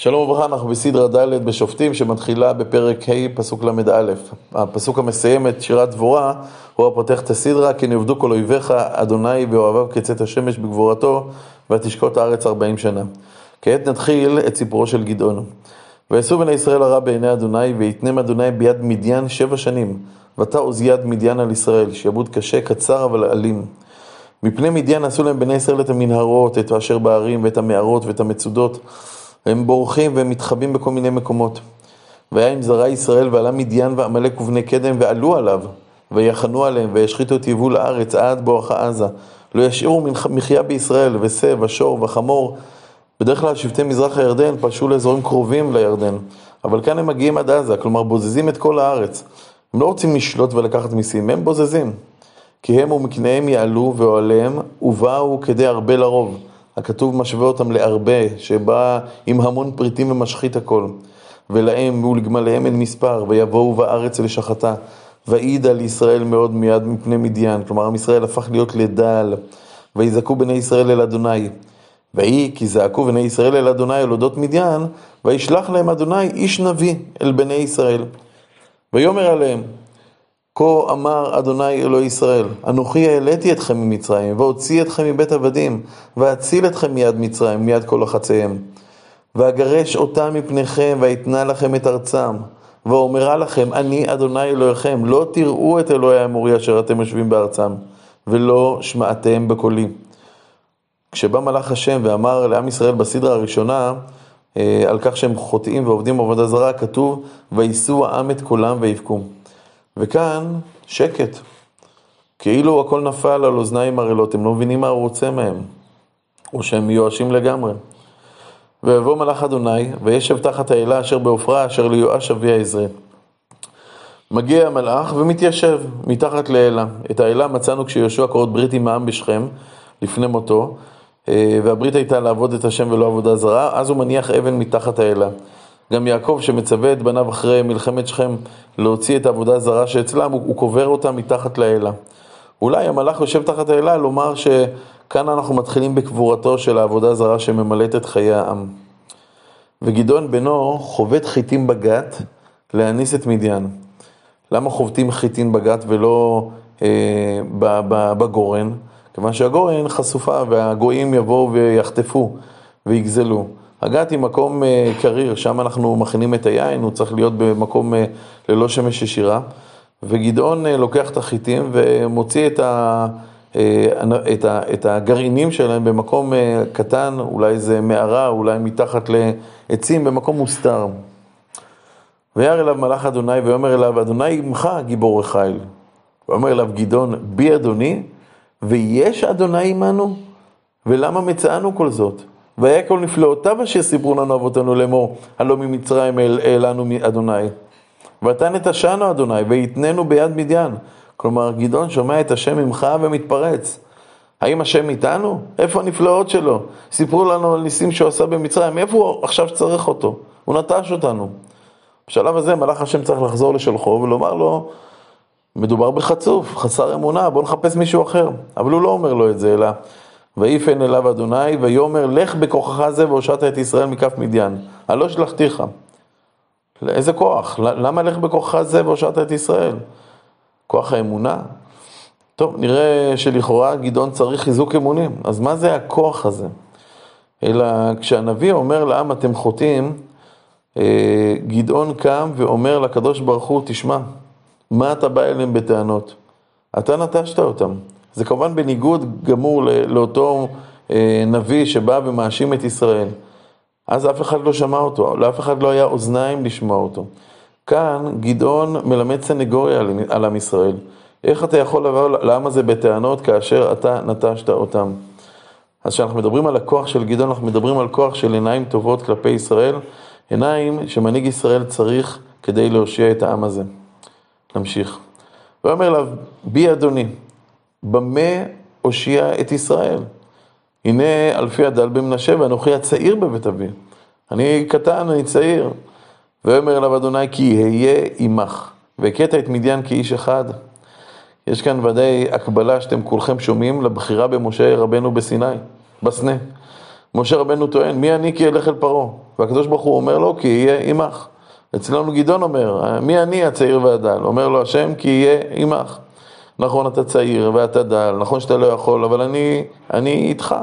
שלום וברכה, אנחנו בסדרה ד' בשופטים שמתחילה בפרק ה' פסוק ל"א. הפסוק המסיים את שירת דבורה הוא הפותח את הסדרה, כי נעבדו כל אויביך, אדוני ואוהביו כצאת השמש בגבורתו, ותשקוט הארץ ארבעים שנה. כעת נתחיל את סיפורו של גדעון. ויעשו בני ישראל הרע בעיני אדוני, ויתנם אדוני ביד מדיין שבע שנים, ותעוז יד מדיין על ישראל, שעבוד קשה, קצר אבל אלים. מפני מדיין עשו להם בני ישראל את המנהרות, את אשר בהרים, ואת המערות, ואת המצודות. הם בורחים והם מתחבאים בכל מיני מקומות. והיה עם זרע ישראל ועלה מדיין ועמלק ובני קדם ועלו עליו ויחנו עליהם וישחיתו את יבול הארץ עד בואכה עזה. לא ישאירו מחיה בישראל ושה ושור וחמור. בדרך כלל שבטי מזרח הירדן פלשו לאזורים קרובים לירדן, אבל כאן הם מגיעים עד עזה, כלומר בוזזים את כל הארץ. הם לא רוצים לשלוט ולקחת מיסים, הם בוזזים. כי הם ומקניהם יעלו ואוהליהם ובאו כדי הרבה לרוב. הכתוב משווה אותם להרבה, שבא עם המון פריטים ומשחית הכל. ולהם ולגמליהם אין מספר, ויבואו בארץ לשחתה. ויעיד על ישראל מאוד מיד מפני מדיין. כלומר, עם ישראל הפך להיות לדל. ויזעקו בני ישראל אל אדוני. ויהי כי זעקו בני ישראל אל אדוני על אודות מדיין, וישלח להם אדוני איש נביא אל בני ישראל. ויאמר עליהם, כה אמר אדוני אלוהי ישראל, אנוכי העליתי אתכם ממצרים, והוציא אתכם מבית עבדים, ואציל אתכם מיד מצרים, מיד כל לחציהם. ואגרש אותם מפניכם, ואתנה לכם את ארצם. ואומרה לכם, אני אדוני אלוהיכם, לא תראו את אלוהי האמורי אשר אתם יושבים בארצם, ולא שמעתם בקולי. כשבא מלאך השם ואמר לעם ישראל בסדרה הראשונה, אה, על כך שהם חוטאים ועובדים בעבודה זרה, כתוב, ויישאו העם את קולם ויבכו. וכאן שקט. כאילו הכל נפל על אוזניים ערלות, הם לא מבינים מה הוא רוצה מהם, או שהם מיואשים לגמרי. ויבוא מלאך אדוני, וישב תחת האלה אשר בעופרה, אשר ליואש אבי העזרי. מגיע המלאך ומתיישב מתחת לאלה. את האלה מצאנו כשיהושע כורת ברית עם העם בשכם, לפני מותו, אה, והברית הייתה לעבוד את השם ולא עבודה זרה, אז הוא מניח אבן מתחת האלה. גם יעקב שמצווה את בניו אחרי מלחמת שכם להוציא את העבודה הזרה שאצלם, הוא, הוא קובר אותה מתחת לאלה. אולי המלאך יושב תחת האלה לומר שכאן אנחנו מתחילים בקבורתו של העבודה הזרה שממלאת את חיי העם. וגדעון בנו חובט חיטים בגת להניס את מדיין. למה חובטים חיטים בגת ולא אה, בגורן? כיוון שהגורן חשופה והגויים יבואו ויחטפו ויגזלו. הגת היא מקום אה, קריר, שם אנחנו מכינים את היין, הוא צריך להיות במקום אה, ללא שמש ישירה. וגדעון אה, לוקח את החיטים ומוציא את, ה, את, ה, את הגרעינים שלהם במקום קטן, אולי זה מערה, אולי מתחת לעצים, במקום מוסתר. וירא אליו מלאך אדוני ויאמר אליו, אדוני עמך גיבור החיל. ויאמר אליו גדעון, בי אדוני, ויש אדוני עמנו? ולמה מצאנו כל זאת? והיה כל נפלאותיו אשר סיפרו לנו אבותינו לאמור, הלא ממצרים העלנו אדוני. ואתה נטשנו אדוני, ויתננו ביד מדיין. כלומר, גדעון שומע את השם ממך ומתפרץ. האם השם איתנו? איפה הנפלאות שלו? סיפרו לנו על ניסים שהוא עשה במצרים, איפה הוא עכשיו צריך אותו? הוא נטש אותנו. בשלב הזה מלאך השם צריך לחזור לשלחו ולומר לו, מדובר בחצוף, חסר אמונה, בוא נחפש מישהו אחר. אבל הוא לא אומר לו את זה, אלא ויפן אליו אדוני, ויאמר לך בכוחך זה והושעת את ישראל מכף מדיין. הלא שלחתיך. איזה כוח? למה לך בכוחך זה והושעת את ישראל? כוח האמונה? טוב, נראה שלכאורה גדעון צריך חיזוק אמונים. אז מה זה הכוח הזה? אלא כשהנביא אומר לעם אתם חוטאים, אה, גדעון קם ואומר לקדוש ברוך הוא, תשמע, מה אתה בא אליהם בטענות? אתה נטשת אותם. זה כמובן בניגוד גמור לאותו אה, נביא שבא ומאשים את ישראל. אז אף אחד לא שמע אותו, לאף אחד לא היה אוזניים לשמוע אותו. כאן גדעון מלמד סנגוריה על עם ישראל. איך אתה יכול לבוא לעם הזה בטענות כאשר אתה נטשת אותם? אז כשאנחנו מדברים על הכוח של גדעון, אנחנו מדברים על כוח של עיניים טובות כלפי ישראל, עיניים שמנהיג ישראל צריך כדי להושיע את העם הזה. נמשיך. ואומר לה, בי אדוני, במה הושיע את ישראל? הנה אלפי הדל במנשה ואנוכי הצעיר בבית אבי. אני קטן, אני צעיר. ויאמר אליו אדוני כי אהיה עמך, והכית את מדיין כאיש אחד. יש כאן ודאי הקבלה שאתם כולכם שומעים לבחירה במשה רבנו בסיני, בסנה. משה רבנו טוען, מי אני כי אלך אל פרעה? והקדוש ברוך הוא אומר לו, כי יהיה עמך. אצלנו גדעון אומר, מי אני הצעיר והדל? אומר לו השם, כי יהיה עמך. נכון, אתה צעיר ואתה דל, נכון שאתה לא יכול, אבל אני, אני איתך,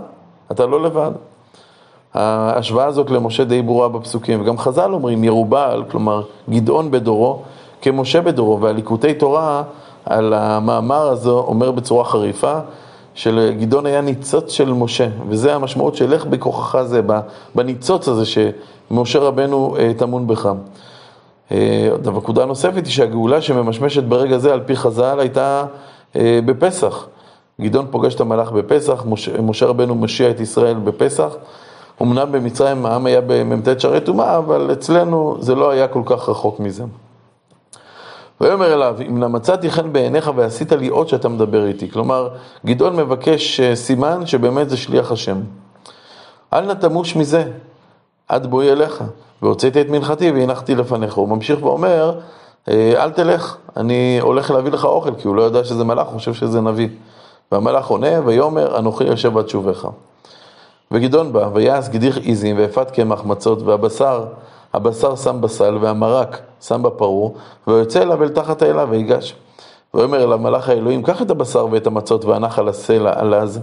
אתה לא לבד. ההשוואה הזאת למשה די ברורה בפסוקים, וגם חז"ל אומרים ירובעל, כלומר גדעון בדורו, כמשה בדורו, והליקוטי תורה על המאמר הזה אומר בצורה חריפה, שלגדעון היה ניצוץ של משה, וזה המשמעות של לך בכוחך זה, בניצוץ הזה שמשה רבנו אה, טמון בך. אה, נקודה נוספת היא שהגאולה שממשמשת ברגע זה על פי חז"ל הייתה אה, בפסח. גדעון פוגש את המלאך בפסח, משה, משה רבנו משיע את ישראל בפסח. אמנם במצרים העם היה במ"ט שערי טומאה, אבל אצלנו זה לא היה כל כך רחוק מזה. ויאמר אליו, אם למצאתי חן בעיניך ועשית לי עוד שאתה מדבר איתי. כלומר, גדעון מבקש אה, סימן שבאמת זה שליח השם. אל נא תמוש מזה, עד בואי אליך, והוצאתי את מנחתי והנחתי לפניך. הוא ממשיך ואומר, אה, אל תלך, אני הולך להביא לך אוכל, כי הוא לא יודע שזה מלאך, הוא חושב שזה נביא. והמלאך עונה, ויאמר, אנוכי יושב עד שובך. וגדעון בא, ויעש גדיך עיזים, ואפת קמח מצות, והבשר הבשר שם בסל והמרק שם בפרור, ויוצא אליו אל תחת האלה ויגש. ויאמר אליו מלאך האלוהים, קח את הבשר ואת המצות והנח על הסלע עלז,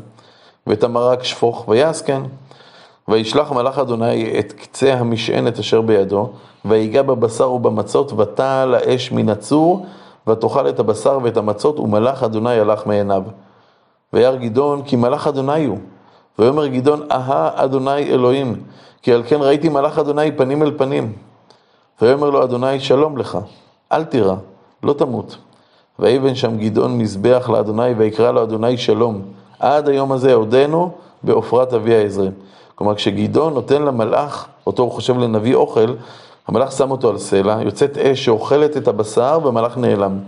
ואת המרק שפוך, ויעש כן. וישלח מלאך אדוני את קצה המשענת אשר בידו, ויגע בבשר ובמצות, ותעל האש מן הצור, ותאכל את הבשר ואת המצות, ומלאך אדוני הלך מעיניו. וירא גדעון, כי מלאך אדוני הוא. ויאמר גדעון, אהה אדוני אלוהים, כי על כן ראיתי מלאך אדוני פנים אל פנים. ויאמר לו אדוני שלום לך, אל תירא, לא תמות. ויבן שם גדעון מזבח לאדוני ויקרא לו אדוני שלום. עד היום הזה עודנו בעופרת אבי העזרים. כלומר כשגדעון נותן למלאך, אותו הוא חושב לנביא אוכל, המלאך שם אותו על סלע, יוצאת אש שאוכלת את הבשר והמלאך נעלם.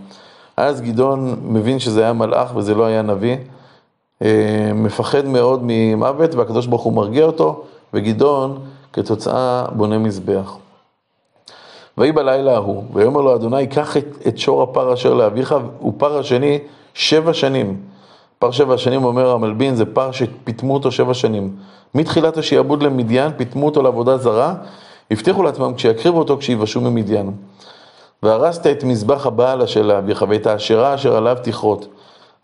אז גדעון מבין שזה היה מלאך וזה לא היה נביא, אה, מפחד מאוד ממוות והקדוש ברוך הוא מרגיע אותו, וגדעון כתוצאה בונה מזבח. ויהי בלילה ההוא, ויאמר לו אדוני, קח את, את שור הפר אשר לאביך, ופר השני שבע שנים. פר שבע שנים, אומר המלבין, זה פר שפיטמו אותו שבע שנים. מתחילת השעבוד למדיין, פיטמו אותו לעבודה זרה, הבטיחו לעצמם כשיקריבו אותו כשיבשו ממדיין. והרסת את מזבח הבעל לאביך, ואת האשרה אשר עליו תכרות.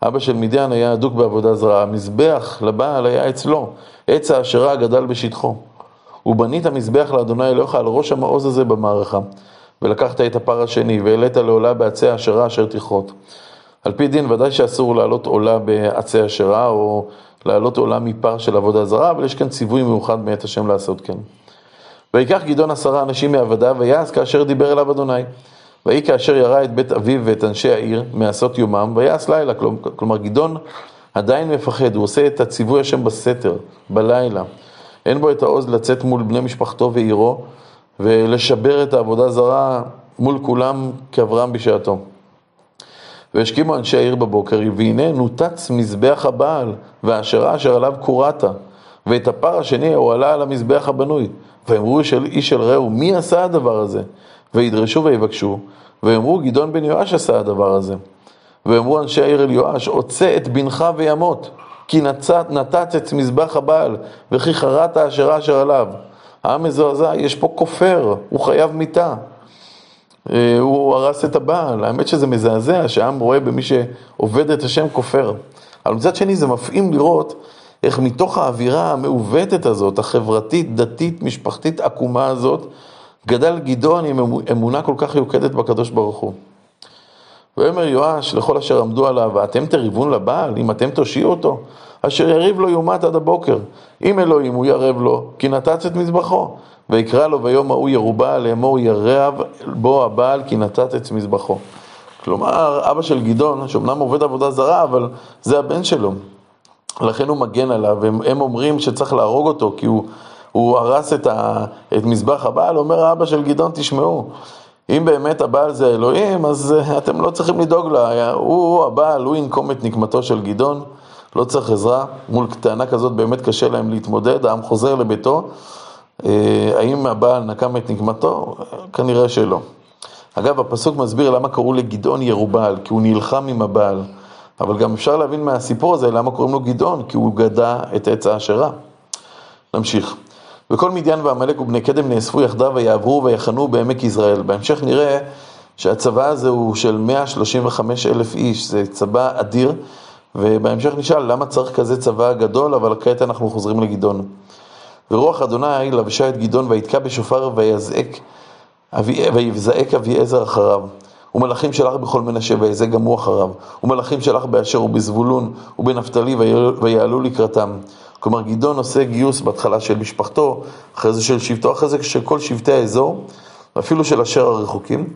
אבא של מדיין היה אדוק בעבודה זרה, המזבח לבעל היה אצלו, עץ האשרה גדל בשטחו. ובנית מזבח לאדוני אלוהיך על ראש המעוז הזה במערכה. ולקחת את הפר השני, והעלית לעולה בעצי האשרה אשר תכרות. על פי דין ודאי שאסור לעלות עולה בעצי אשרה, או לעלות עולה מפר של עבודה זרה, אבל יש כאן ציווי מיוחד מאת השם לעשות כן. ויקח גדעון עשרה אנשים מעבדיו, ויעש כאשר דיבר אליו אדוני. ויהי כאשר ירה את בית אביו ואת אנשי העיר מעשות יומם, ויעש לילה. כלומר, גדעון עדיין מפחד, הוא עושה את הציווי השם בסתר, בלילה. אין בו את העוז לצאת מול בני משפחתו ועירו, ולשבר את העבודה זרה מול כולם כאברהם בשעתו. והשכימו אנשי העיר בבוקר, והנה נותץ מזבח הבעל, והאשרה אשר עליו קורעת, ואת הפר השני הוא עלה על המזבח הבנוי. ואמרו איש אל רעהו, מי עשה הדבר הזה? וידרשו ויבקשו, ואמרו גדעון בן יואש עשה הדבר הזה. ואמרו אנשי העיר אל יואש, עוצה את בנך וימות, כי נתץ את מזבח הבעל, וכי חרט האשרה אשר עליו. העם מזועזע, יש פה כופר, הוא חייב מיתה. אה, הוא הרס את הבעל. האמת שזה מזעזע שהעם רואה במי שעובד את השם כופר. אבל מצד שני זה מפעים לראות איך מתוך האווירה המעוותת הזאת, החברתית, דתית, משפחתית, עקומה הזאת, גדל גדעון עם אמונה כל כך יוקדת בקדוש ברוך הוא. ויאמר יואש לכל אשר עמדו עליו, ואתם תריבון לבעל, אם אתם תושיעו אותו, אשר יריב לו יומת עד הבוקר. אם אלוהים הוא ירב לו, כי נתץ את מזבחו. ויקרא לו ביום ההוא ירובה לאמור ירב בו הבעל, כי נתץ את מזבחו. כלומר, אבא של גדעון, שאומנם עובד עבודה זרה, אבל זה הבן שלו. לכן הוא מגן עליו, הם, הם אומרים שצריך להרוג אותו, כי הוא הוא הרס את, ה, את מזבח הבעל, אומר האבא של גדעון, תשמעו, אם באמת הבעל זה אלוהים, אז אה, אתם לא צריכים לדאוג לה, הוא הבעל, הוא ינקום את נקמתו של גדעון, לא צריך עזרה, מול טענה כזאת באמת קשה להם להתמודד, העם חוזר לביתו, אה, האם הבעל נקם את נקמתו? כנראה שלא. אגב, הפסוק מסביר למה קראו לגדעון ירובעל, כי הוא נלחם עם הבעל. אבל גם אפשר להבין מהסיפור הזה למה קוראים לו גדעון, כי הוא גדע את עץ האשרה. נמשיך. וכל מדיין ועמלק ובני קדם נאספו יחדיו ויעברו ויחנו בעמק יזרעאל. בהמשך נראה שהצבא הזה הוא של 135 אלף איש, זה צבא אדיר, ובהמשך נשאל למה צריך כזה צבא גדול, אבל כעת אנחנו חוזרים לגדעון. ורוח אדוני לבשה את גדעון ויתקע בשופר ויזעק ויזעק אביעזר אחריו. ומלאכים שלח בכל מנשה ויזה גם הוא אחריו. ומלאכים שלח באשר ובזבולון ובנפתלי ויעלו לקראתם. כלומר גדעון עושה גיוס בהתחלה של משפחתו, אחרי זה של שבטו, אחרי זה של כל שבטי האזור, ואפילו של אשר הרחוקים.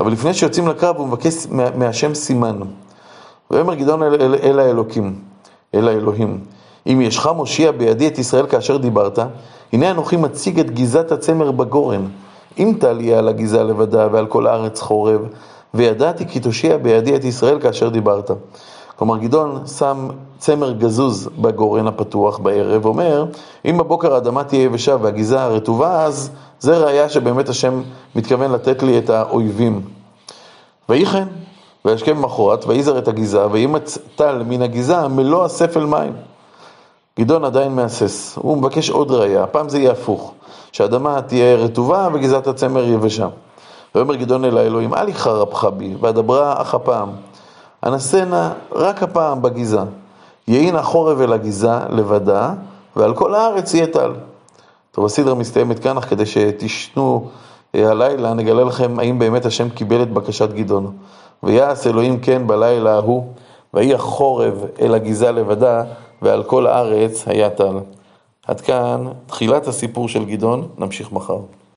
אבל לפני שיוצאים לקרב הוא מבקש מהשם סימן. ויאמר גדעון אל, אל, אל האלוקים, אל האלוהים, אם ישך מושיע בידי את ישראל כאשר דיברת, הנה אנוכי מציג את גזת הצמר בגורן. אם תעלייה על הגזה לבדה ועל כל הארץ חורב, וידעתי כי תושיע בידי את ישראל כאשר דיברת. כלומר, גדעון שם צמר גזוז בגורן הפתוח בערב, אומר, אם בבוקר האדמה תהיה יבשה והגזה הרטובה, אז זה ראיה שבאמת השם מתכוון לתת לי את האויבים. ויהי כן, וישכם במחרת, ויזר את הגזה, וימץ טל מן הגזה מלוא הספל מים. גדעון עדיין מהסס, הוא מבקש עוד ראיה, הפעם זה יהיה הפוך, שהאדמה תהיה רטובה וגזת הצמר יבשה. ויאמר גדעון אל האלוהים, אל יחרפך בי, ואדברה אך הפעם. אנסנה רק הפעם בגזה. יהין החורב אל הגזה לבדה, ועל כל הארץ יהיה טל. טוב, הסדרה מסתיימת כאן, אך כדי שתשנו אה, הלילה, נגלה לכם האם באמת השם קיבל את בקשת גדעון. ויעש אלוהים כן בלילה ההוא, ויהי החורב אל הגזה לבדה, ועל כל הארץ היה טל. עד כאן תחילת הסיפור של גדעון, נמשיך מחר.